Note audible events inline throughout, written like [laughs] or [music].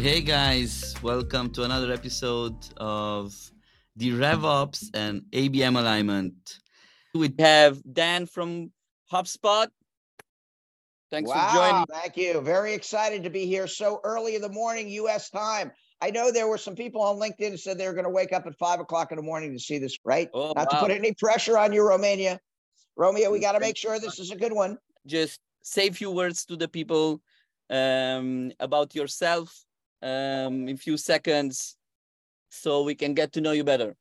Hey guys, welcome to another episode of the RevOps and ABM alignment. We have Dan from HubSpot. Thanks wow, for joining. Thank you. Very excited to be here so early in the morning, US time. I know there were some people on LinkedIn who said they were going to wake up at five o'clock in the morning to see this, right? Oh, Not wow. to put any pressure on you, Romania. Romeo, we got to make sure this is a good one. Just say a few words to the people um, about yourself um, in a few seconds so we can get to know you better.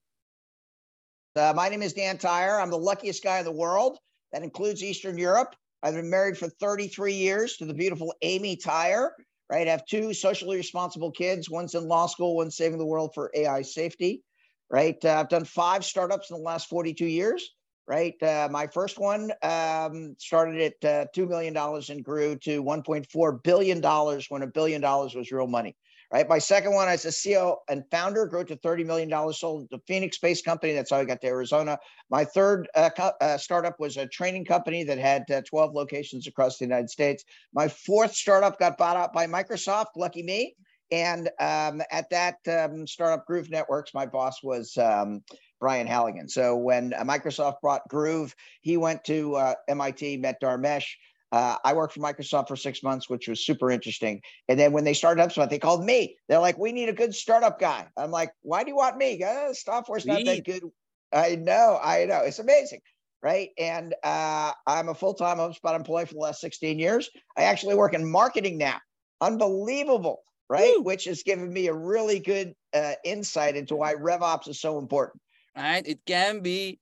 Uh, my name is Dan Tyre. I'm the luckiest guy in the world. That includes Eastern Europe. I've been married for 33 years to the beautiful Amy Tyre, right? I have two socially responsible kids. One's in law school, one's saving the world for AI safety, right? Uh, I've done five startups in the last 42 years, right? Uh, my first one um, started at uh, $2 million and grew to $1.4 billion when a billion dollars was real money right? My second one as a CEO and founder grew to $30 million, sold the Phoenix-based company. That's how I got to Arizona. My third uh, co- uh, startup was a training company that had uh, 12 locations across the United States. My fourth startup got bought out by Microsoft, lucky me. And um, at that um, startup, Groove Networks, my boss was um, Brian Halligan. So when uh, Microsoft brought Groove, he went to uh, MIT, met Dharmesh, uh, I worked for Microsoft for six months, which was super interesting. And then when they started HubSpot, they called me. They're like, "We need a good startup guy." I'm like, "Why do you want me? Uh, software's not that good." I know, I know, it's amazing, right? And uh, I'm a full-time HubSpot employee for the last 16 years. I actually work in marketing now. Unbelievable, right? Woo. Which has given me a really good uh, insight into why RevOps is so important. Right? It can be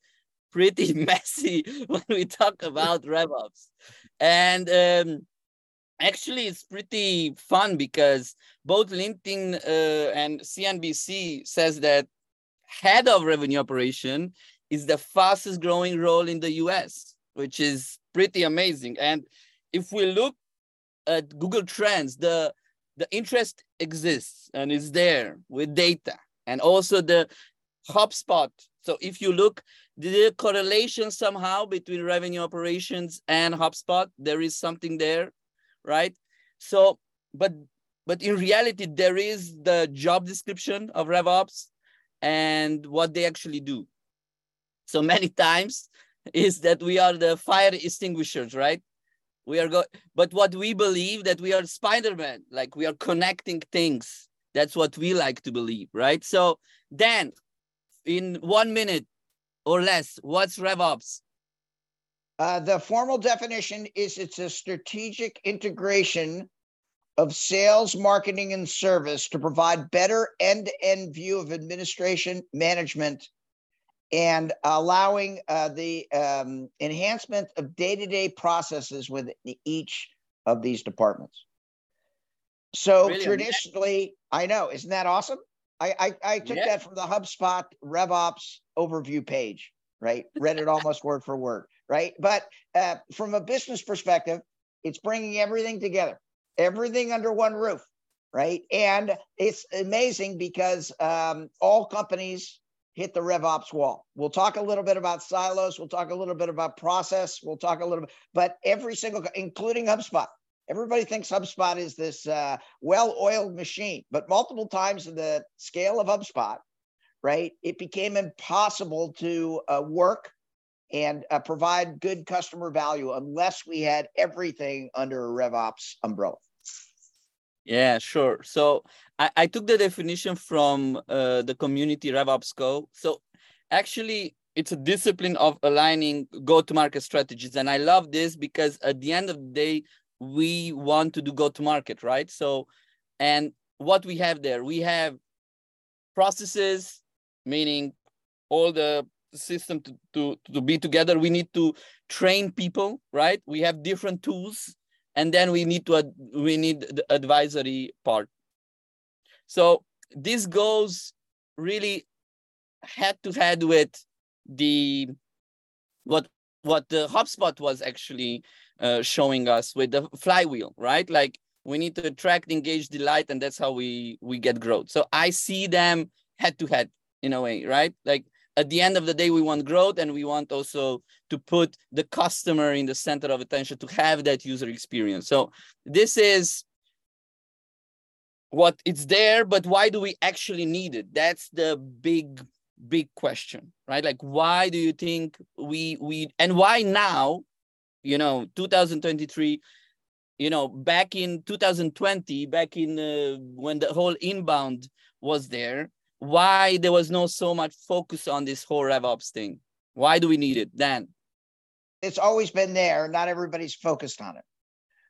pretty [laughs] messy when we talk about RevOps. And um, actually, it's pretty fun because both LinkedIn uh, and CNBC says that head of revenue operation is the fastest growing role in the US, which is pretty amazing. And if we look at Google Trends, the the interest exists and is there with data, and also the HubSpot. So if you look the correlation somehow between revenue operations and HubSpot. There is something there, right? So, but but in reality, there is the job description of RevOps and what they actually do. So many [laughs] times is that we are the fire extinguishers, right? We are go, but what we believe that we are Spider-Man, like we are connecting things. That's what we like to believe, right? So then, in one minute, or less. What's RevOps? Uh, the formal definition is it's a strategic integration of sales, marketing, and service to provide better end-to-end view of administration management and allowing uh, the um, enhancement of day-to-day processes within each of these departments. So Really? traditionally, I know, isn't that awesome? I I, I took Yeah. that from the HubSpot RevOps overview page, right? Read it almost word for word, right? But uh, from a business perspective, it's bringing everything together, everything under one roof, right? And it's amazing because um, all companies hit the RevOps wall. We'll talk a little bit about silos. We'll talk a little bit about process. We'll talk a little bit, but every single, including HubSpot. Everybody thinks HubSpot is this uh, well-oiled machine, but multiple times in the scale of HubSpot, right, it became impossible to uh, work and uh, provide good customer value unless we had everything under a RevOps umbrella. Yeah, sure. So I, I took the definition from uh, the community RevOps Go. So actually, it's a discipline of aligning go-to-market strategies, and I love this because at the end of the day, we want to do go-to-market, right? So, and what we have there, we have processes, meaning all the system to, to, to be together. We need to train people, right? We have different tools and then we need to we need the advisory part so this goes really head to head with the what what the hubspot was actually uh, showing us with the flywheel right like we need to attract engage delight and that's how we we get growth so i see them head to head in a way right like at the end of the day, we want growth and we want also to put the customer in the center of attention to have that user experience. So this is what it's there, but why do we actually need it? That's the big, big question, right? Like, why do you think we we and why now? You know, 2023. You know, back in 2020, back in uh, when the whole inbound was there, why there was no so much focus on this whole RevOps thing? Why do we need it then? It's always been there. Not everybody's focused on it.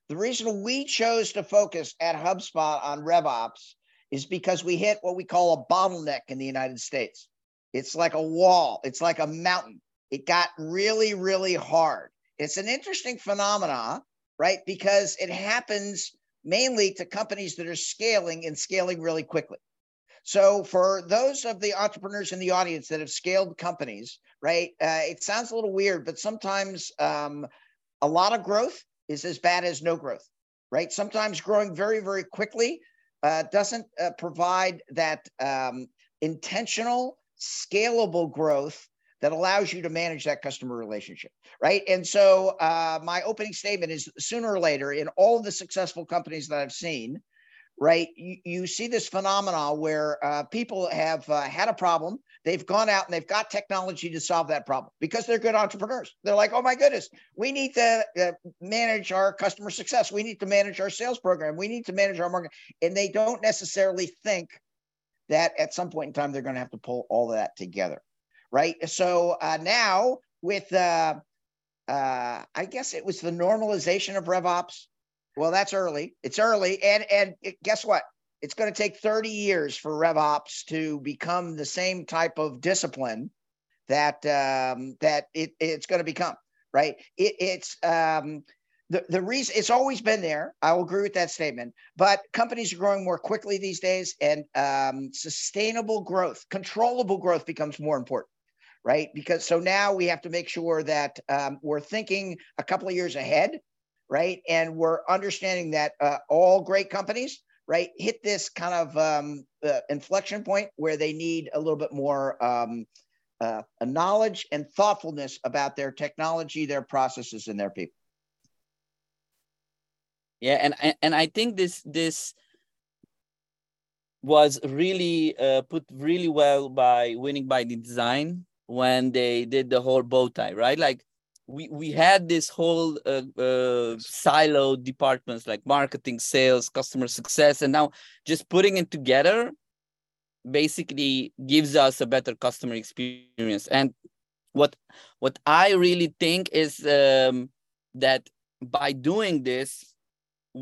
The reason we chose to focus at HubSpot on RevOps is because we hit what we call a bottleneck in the United States. It's like a wall, it's like a mountain. It got really, really hard. It's an interesting phenomena, right? Because it happens mainly to companies that are scaling and scaling really quickly. So, for those of the entrepreneurs in the audience that have scaled companies, right, uh, it sounds a little weird, but sometimes um, a lot of growth is as bad as no growth, right? Sometimes growing very, very quickly uh, doesn't uh, provide that um, intentional, scalable growth that allows you to manage that customer relationship, right? And so, uh, my opening statement is sooner or later, in all the successful companies that I've seen, right? You, you see this phenomenon where uh, people have uh, had a problem. They've gone out and they've got technology to solve that problem because they're good entrepreneurs. They're like, oh my goodness, we need to uh, manage our customer success. We need to manage our sales program. We need to manage our market. And they don't necessarily think that at some point in time they're going to have to pull all of that together, right? So uh, now with, uh, uh, I guess it was the normalization of RevOps well, that's early. It's early, and and it, guess what? It's going to take 30 years for RevOps to become the same type of discipline that um, that it, it's going to become. Right? It, it's um, the, the reason it's always been there. I will agree with that statement. But companies are growing more quickly these days, and um, sustainable growth, controllable growth becomes more important right? Because so now we have to make sure that um, we're thinking a couple of years ahead right? And we're understanding that uh, all great companies, right, hit this kind of um, uh, inflection point where they need a little bit more um, uh, knowledge and thoughtfulness about their technology, their processes, and their people. Yeah, and and I think this this was really uh, put really well by winning by the design when they did the whole bow tie, right? Like we we had this whole uh, uh, silo departments like marketing, sales, customer success, and now just putting it together basically gives us a better customer experience. And what what I really think is um, that by doing this,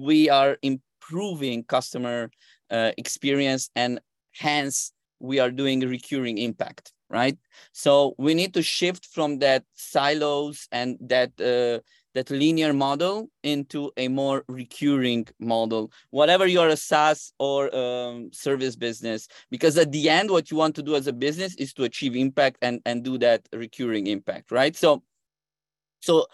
we are improving customer uh, experience, and hence we are doing recurring impact right? So we need to shift from that silos and that uh, that linear model into a more recurring model, whatever you're a SaaS or um, service business, because at the end, what you want to do as a business is to achieve impact and and do that recurring impact, right? So, so,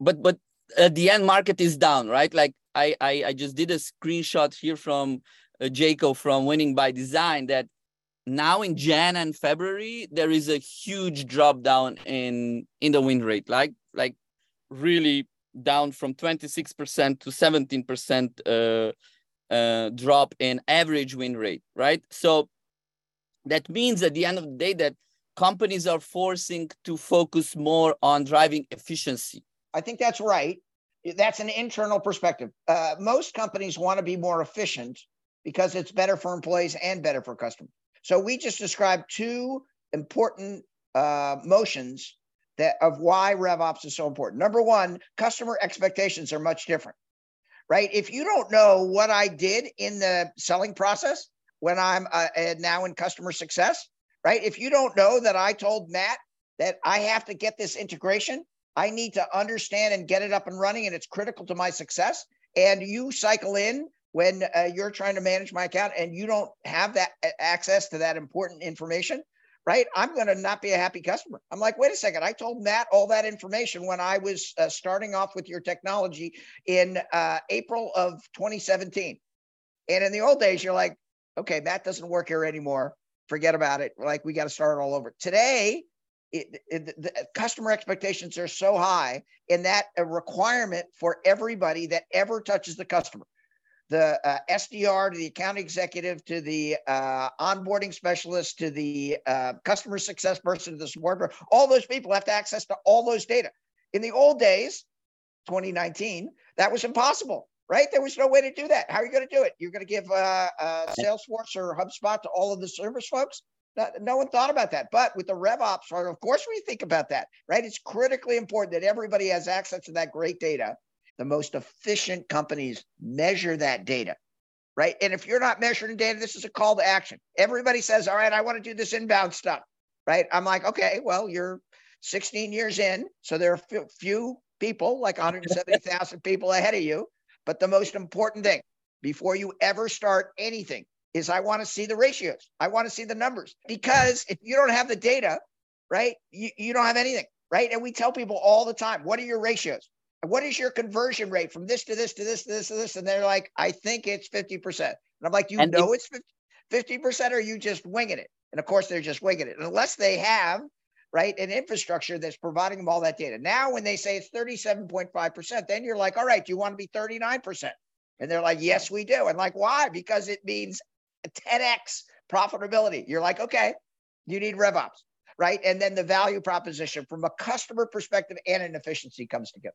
but but at the end, market is down, right? Like I I, I just did a screenshot here from uh, Jacob from Winning by Design that now in Jan and February, there is a huge drop down in in the win rate, like like really down from 26% to 17% uh, uh, drop in average win rate, right? So that means at the end of the day that companies are forcing to focus more on driving efficiency. I think that's right. That's an internal perspective. Uh, most companies want to be more efficient because it's better for employees and better for customers. So we just described two important uh, motions that of why RevOps is so important. Number one, customer expectations are much different, right? If you don't know what I did in the selling process when I'm uh, now in customer success, right? If you don't know that I told Matt that I have to get this integration, I need to understand and get it up and running, and it's critical to my success. And you cycle in when uh, you're trying to manage my account and you don't have that access to that important information, right? I'm going to not be a happy customer. I'm like, wait a second. I told Matt all that information when I was uh, starting off with your technology in uh, April of 2017. And in the old days, you're like, okay, Matt doesn't work here anymore. Forget about it. Like, we got to start all over. Today, it, it, the customer expectations are so high, and that a requirement for everybody that ever touches the customer the uh, SDR to the account executive to the uh, onboarding specialist to the uh, customer success person to the support, all those people have to access to all those data. In the old days, 2019, that was impossible, right? There was no way to do that. How are you going to do it? You're going to give uh, uh, Salesforce or HubSpot to all of the service folks? No, one thought about that. But with the RevOps part, of course, we think about that, right? It's critically important that everybody has access to that great data. The most efficient companies measure that data, right? And if you're not measuring data, this is a call to action. Everybody says, all right, I want to do this inbound stuff, right? I'm like, okay, well, you're 16 years in. So there are few people, like 170,000 people ahead of you. But the most important thing before you ever start anything is I want to see the ratios. I want to see the numbers because if you don't have the data, right, you, you don't have anything, right? And we tell people all the time, what are your ratios? What is your conversion rate from this to this to this to this to this? And they're like, I think it's 50%. And I'm like, you and know it's 50, percent or you just winging it? And of course, they're just winging it. unless they have right? An infrastructure that's providing them all that data. Now, when they say it's 37.5%, then you're like, all right, do you want to be 39%? And they're like, yes, we do. And like, why? Because it means 10x profitability. You're like, okay, you need RevOps, right? And then the value proposition from a customer perspective and an efficiency comes together.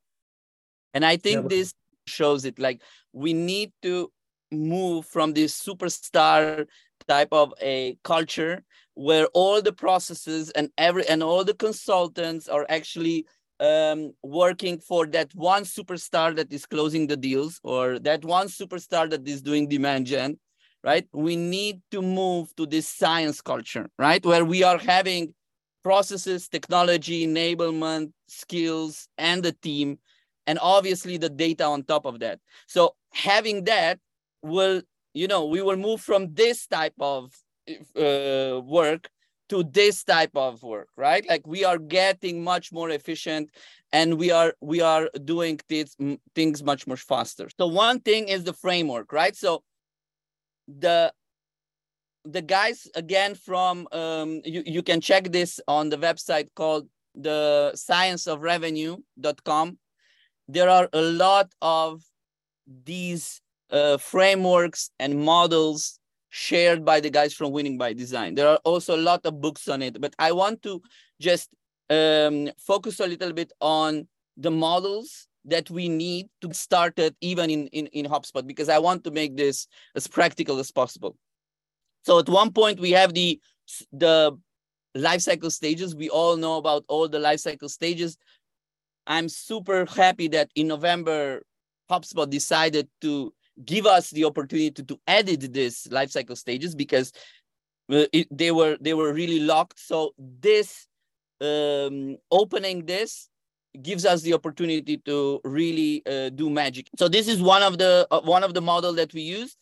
And I think yeah. this shows it like we need to move from this superstar type of a culture where all the processes and every and all the consultants are actually um, working for that one superstar that is closing the deals or that one superstar that is doing demand gen right? We need to move to this science culture right? Where we are having processes technology enablement skills and the team and obviously the data on top of that. So having that will you know we will move from this type of uh, work to this type of work right? Like we are getting much more efficient and we are we are doing these things much more faster. So one thing is the framework right? So the the guys again from um, you, you can check this on the website called the revenue.com there are a lot of these uh, frameworks and models shared by the guys from winning by design. There are also a lot of books on it but i want to just um, focus a little bit on the models that we need to start it even in, in, in HubSpot because I want to make this as practical as possible. So at one point we have the the life cycle stages. We all know about all the life cycle stages. I'm super happy that in November HubSpot decided to give us the opportunity to, to edit this life cycle stages because uh, it, they were they were really locked. So this um, opening this gives us the opportunity to really uh, do magic. So this is one of the uh, one of the model that we use,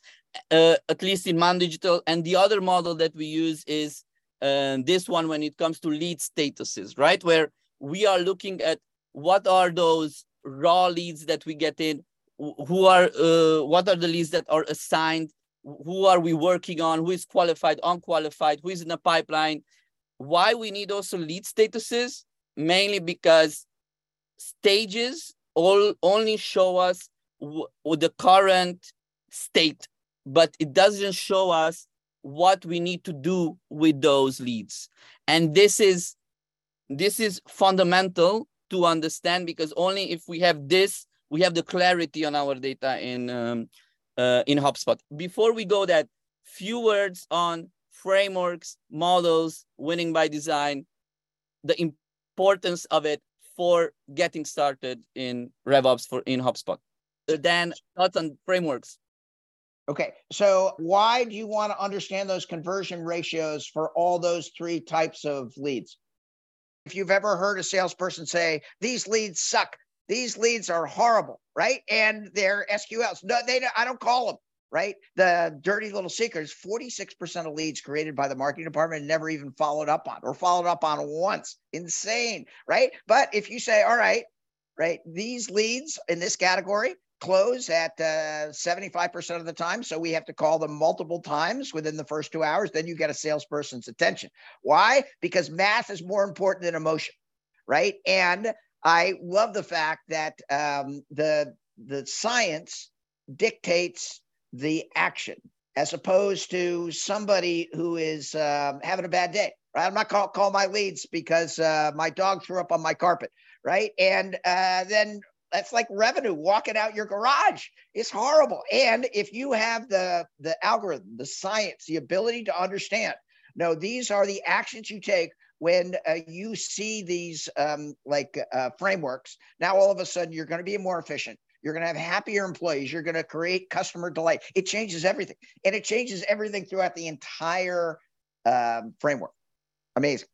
uh, at least in Man Digital. And the other model that we use is uh, this one when it comes to lead statuses, right? Where we are looking at what are those raw leads that we get in, who are uh, what are the leads that are assigned, who are we working on, who is qualified, unqualified, who is in the pipeline. Why we need also lead statuses? Mainly because stages all only show us the current state, but it doesn't show us what we need to do with those leads. And this is this is fundamental to understand because only if we have this, we have the clarity on our data in um, uh, in HubSpot. Before we go that, few words on frameworks, models, winning by design, the importance of it for getting started in RevOps for in HubSpot. Then thoughts on frameworks. Okay, so why do you want to understand those conversion ratios for all those three types of leads? If you've ever heard a salesperson say, these leads suck, these leads are horrible, right? And they're SQLs. No, they I don't call them right? The dirty little secret is 46% of leads created by the marketing department never even followed up on or followed up on once. Insane, right? But if you say, all right, right, these leads in this category close at uh, 75% of the time. So we have to call them multiple times within the first two hours. Then you get a salesperson's attention. Why? Because math is more important than emotion, right? And I love the fact that um, the the science dictates the action as opposed to somebody who is um, having a bad day. Right? I'm not call call my leads because uh, my dog threw up on my carpet, right? And uh, then that's like revenue walking out your garage. It's horrible. And if you have the the algorithm, the science, the ability to understand, no, these are the actions you take when uh, you see these um, like uh, frameworks. Now all of a sudden you're going to be more efficient. You're going to have happier employees. You're going to create customer delight. It changes everything, and it changes everything throughout the entire um, framework. Amazing.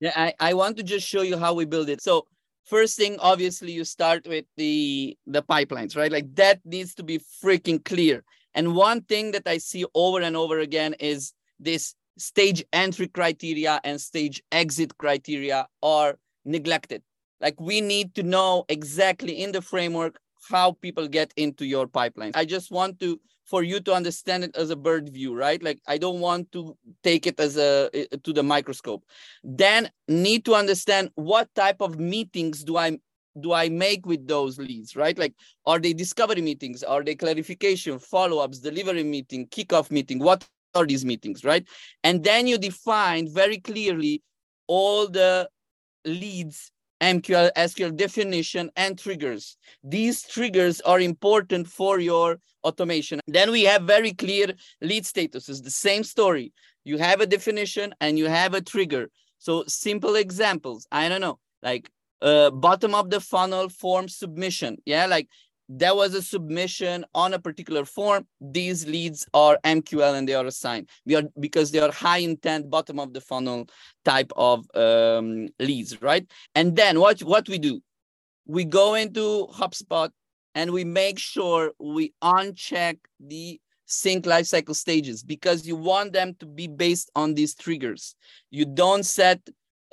Yeah, I, I want to just show you how we build it. So first thing, obviously, you start with the the pipelines, right? Like that needs to be freaking clear. And one thing that I see over and over again is this stage entry criteria and stage exit criteria are neglected. Like we need to know exactly in the framework how people get into your pipeline. I just want to for you to understand it as a bird view, right? Like I don't want to take it as a to the microscope. Then need to understand what type of meetings do I do I make with those leads, right? Like are they discovery meetings? Are they clarification, follow-ups, delivery meeting, kickoff meeting? What are these meetings, right? And then you define very clearly all the leads MQL, SQL definition, and triggers. These triggers are important for your automation. Then we have very clear lead statuses, the same story. You have a definition and you have a trigger. So simple examples, I don't know, like uh, bottom of the funnel form submission. Yeah, like there was a submission on a particular form, these leads are MQL and they are assigned. We are because they are high intent, bottom of the funnel type of um, leads, right? And then what what we do, we go into HubSpot and we make sure we uncheck the sync lifecycle stages because you want them to be based on these triggers. You don't set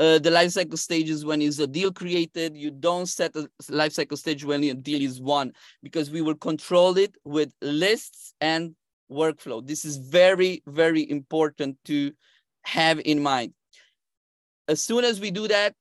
uh, the life cycle stages when is a deal created. You don't set a life cycle stage when a deal is won because we will control it with lists and workflow. This is very, very important to have in mind. As soon as we do that,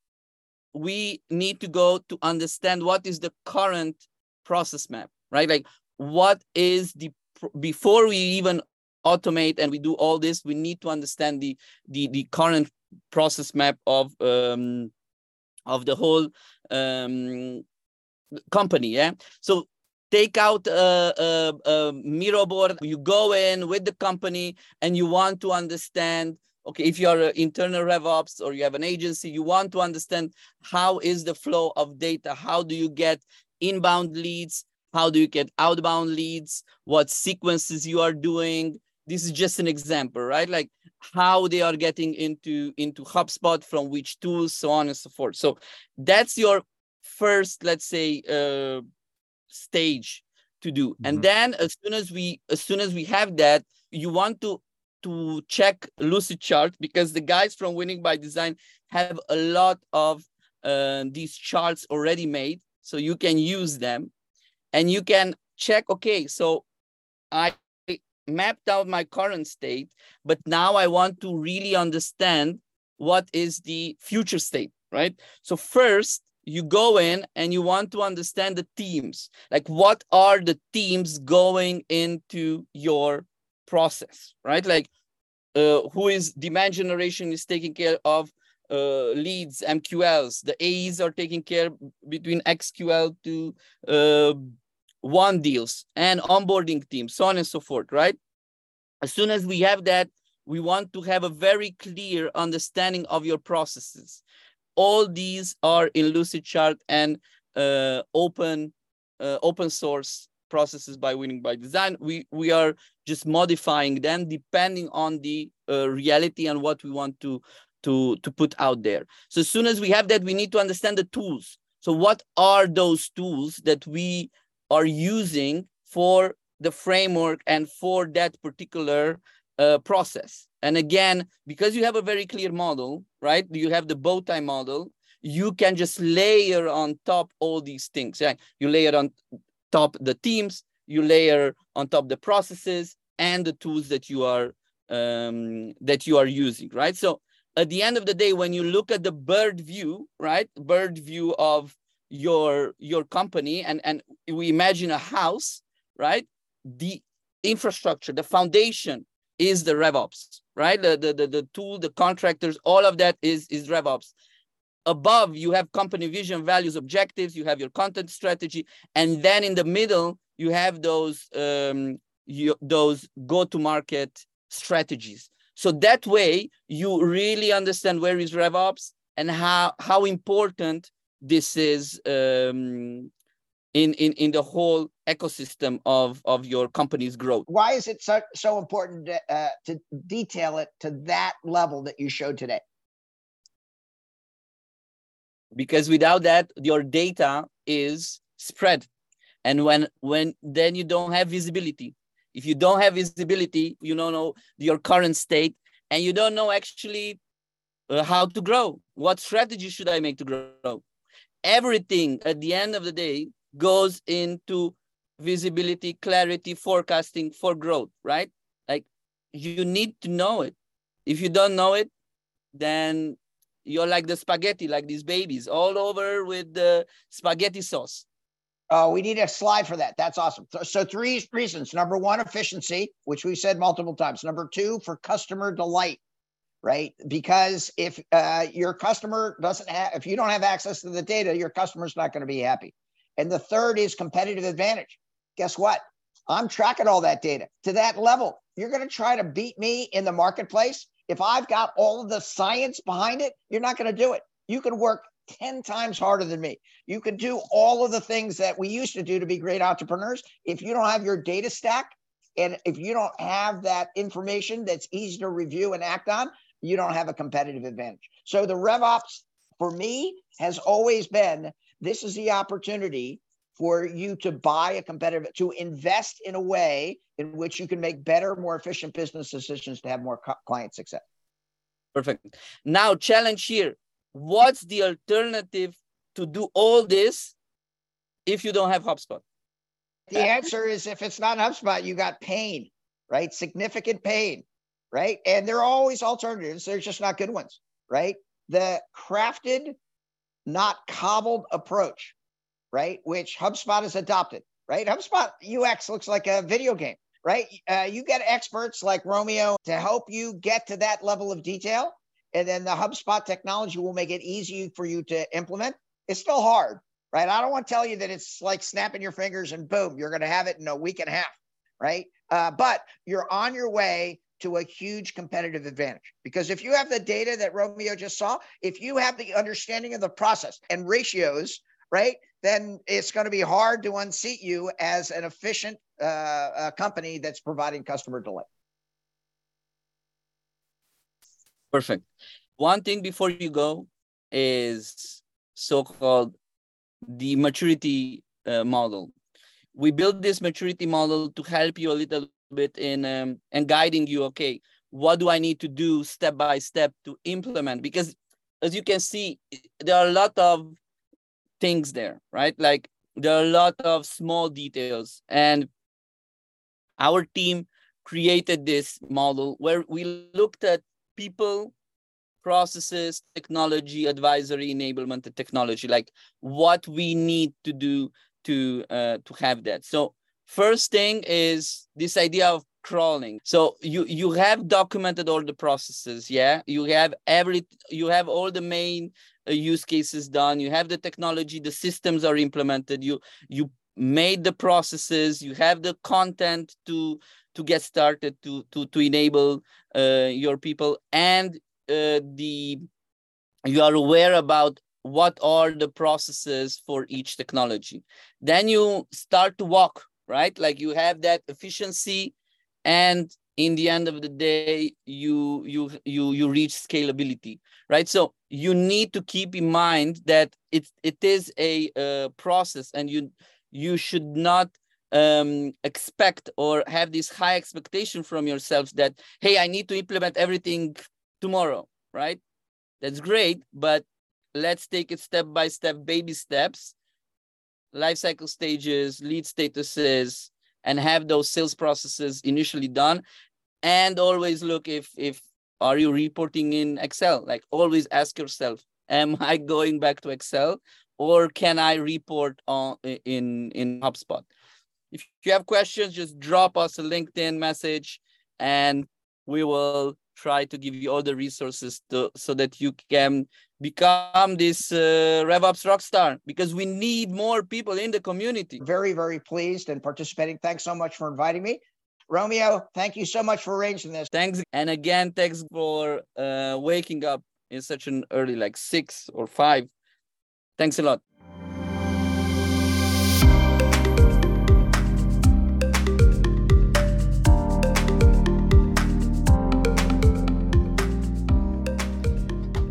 we need to go to understand what is the current process map, right? Like what is the, before we even automate and we do all this, we need to understand the, the, the current process map of um, of the whole um, company. Yeah. So take out a, a, a Miro board. You go in with the company and you want to understand. Okay, if you're an internal RevOps or you have an agency, you want to understand how is the flow of data? How do you get inbound leads? How do you get outbound leads? What sequences you are doing? This is just an example, right? Like how they are getting into into HubSpot from which tools, so on and so forth. So that's your first, let's say, uh, stage to do. Mm-hmm. And then as soon as we as soon as we have that, you want to to check Lucidchart because the guys from Winning by Design have a lot of uh, these charts already made, so you can use them, and you can check. Okay, so I mapped out my current state, but now I want to really understand what is the future state, right? So first, you go in and you want to understand the themes. Like what are the themes going into your process, right? Like uh, who is demand generation is taking care of uh, leads, MQLs. The AEs are taking care between XQL to uh, won deals and onboarding teams, so on and so forth, right? As soon as we have that, we want to have a very clear understanding of your processes. All these are in Lucidchart and uh, open uh, open source processes by Winning by Design. We we are just modifying them depending on the uh, reality and what we want to to to put out there. So as soon as we have that, we need to understand the tools. So what are those tools that we are using for the framework and for that particular uh, process. And again, because you have a very clear model, right? You have the bow tie model, you can just layer on top all these things. Yeah? You layer on top the teams, you layer on top the processes and the tools that you are um, that you are using, right? So at the end of the day, when you look at the bird view, right? Bird view of your your company and and we imagine a house right the infrastructure, the foundation is the RevOps, right? The, the, the, the tool, the contractors, all of that is, is RevOps. Above, you have company vision, values, objectives, you have your content strategy. And then in the middle, you have those, um, you, those go-to-market strategies. So that way, you really understand where is RevOps and how, how important this is um, in, in, in the whole ecosystem of, of your company's growth. Why is it so, so important to, uh, to detail it to that level that you showed today? Because without that, your data is spread. And when, when then you don't have visibility. If you don't have visibility, you don't know your current state and you don't know actually uh, how to grow. What strategy should I make to grow? Everything at the end of the day goes into visibility, clarity, forecasting for growth, right? Like you need to know it. If you don't know it, then you're like the spaghetti, like these babies, all over with the spaghetti sauce. Oh, we need a slide for that. That's awesome. So, three reasons. Number one, efficiency, which we said multiple times. Number two, for customer delight, right? Because if uh, your customer doesn't have, if you don't have access to the data, your customer's not going to be happy. And the third is competitive advantage. Guess what? I'm tracking all that data to that level. You're going to try to beat me in the marketplace. If I've got all of the science behind it, you're not going to do it. You can work 10 times harder than me. You can do all of the things that we used to do to be great entrepreneurs. If you don't have your data stack and if you don't have that information that's easy to review and act on, you don't have a competitive advantage. So the RevOps for me has always been this is the opportunity for you to buy a competitive, to invest in a way in which you can make better, more efficient business decisions to have more client success. Perfect. Now, challenge here. What's the alternative to do all this if you don't have HubSpot? The answer is if it's not HubSpot, you got pain, right? Significant pain, right? And there are always alternatives. They're just not good ones, right? The crafted not cobbled approach, right? Which HubSpot has adopted, right? HubSpot UX looks like a video game, right? Uh, you get experts like Romeo to help you get to that level of detail. And then the HubSpot technology will make it easy for you to implement. It's still hard, right? I don't want to tell you that it's like snapping your fingers and boom, you're going to have it in a week and a half, right? Uh, but you're on your way to a huge competitive advantage. Because if you have the data that Romeo just saw, if you have the understanding of the process and ratios, right, then it's going to be hard to unseat you as an efficient uh, uh, company that's providing customer delight. Perfect. One thing before you go is so-called the maturity uh, model. We built this maturity model to help you a little bit in um, and guiding you okay what do i need to do step by step to implement? Because as you can see there are a lot of things there right? Like there are a lot of small details. And our team created this model where we looked at people processes technology advisory enablement technology like what we need to do to uh, to have that. So First thing is this idea of crawling. So you you have documented all the processes, yeah. You have every you have all the main uh, use cases done. You have the technology, the systems are implemented. You you made the processes. You have the content to to get started to to to enable uh, your people and uh, the you are aware about what are the processes for each technology. Then you start to walk right? Like you have that efficiency and in the end of the day you you you you reach scalability right so you need to keep in mind that it it is a uh, process and you you should not um, expect or have this high expectation from yourselves that hey i need to implement everything tomorrow right that's great but let's take it step by step baby steps life cycle stages, lead statuses, and have those sales processes initially done. And always look if if are you reporting in Excel? Like always ask yourself, am I going back to Excel or can I report on in in HubSpot? if you have questions, just drop us a LinkedIn message and we will try to give you all the resources to, so that you can become this uh, RevOps rockstar because we need more people in the community. Very, very pleased and participating. Thanks so much for inviting me. Romeo, thank you so much for arranging this. Thanks. And again, thanks for uh, waking up in such an early, like six or five. Thanks a lot.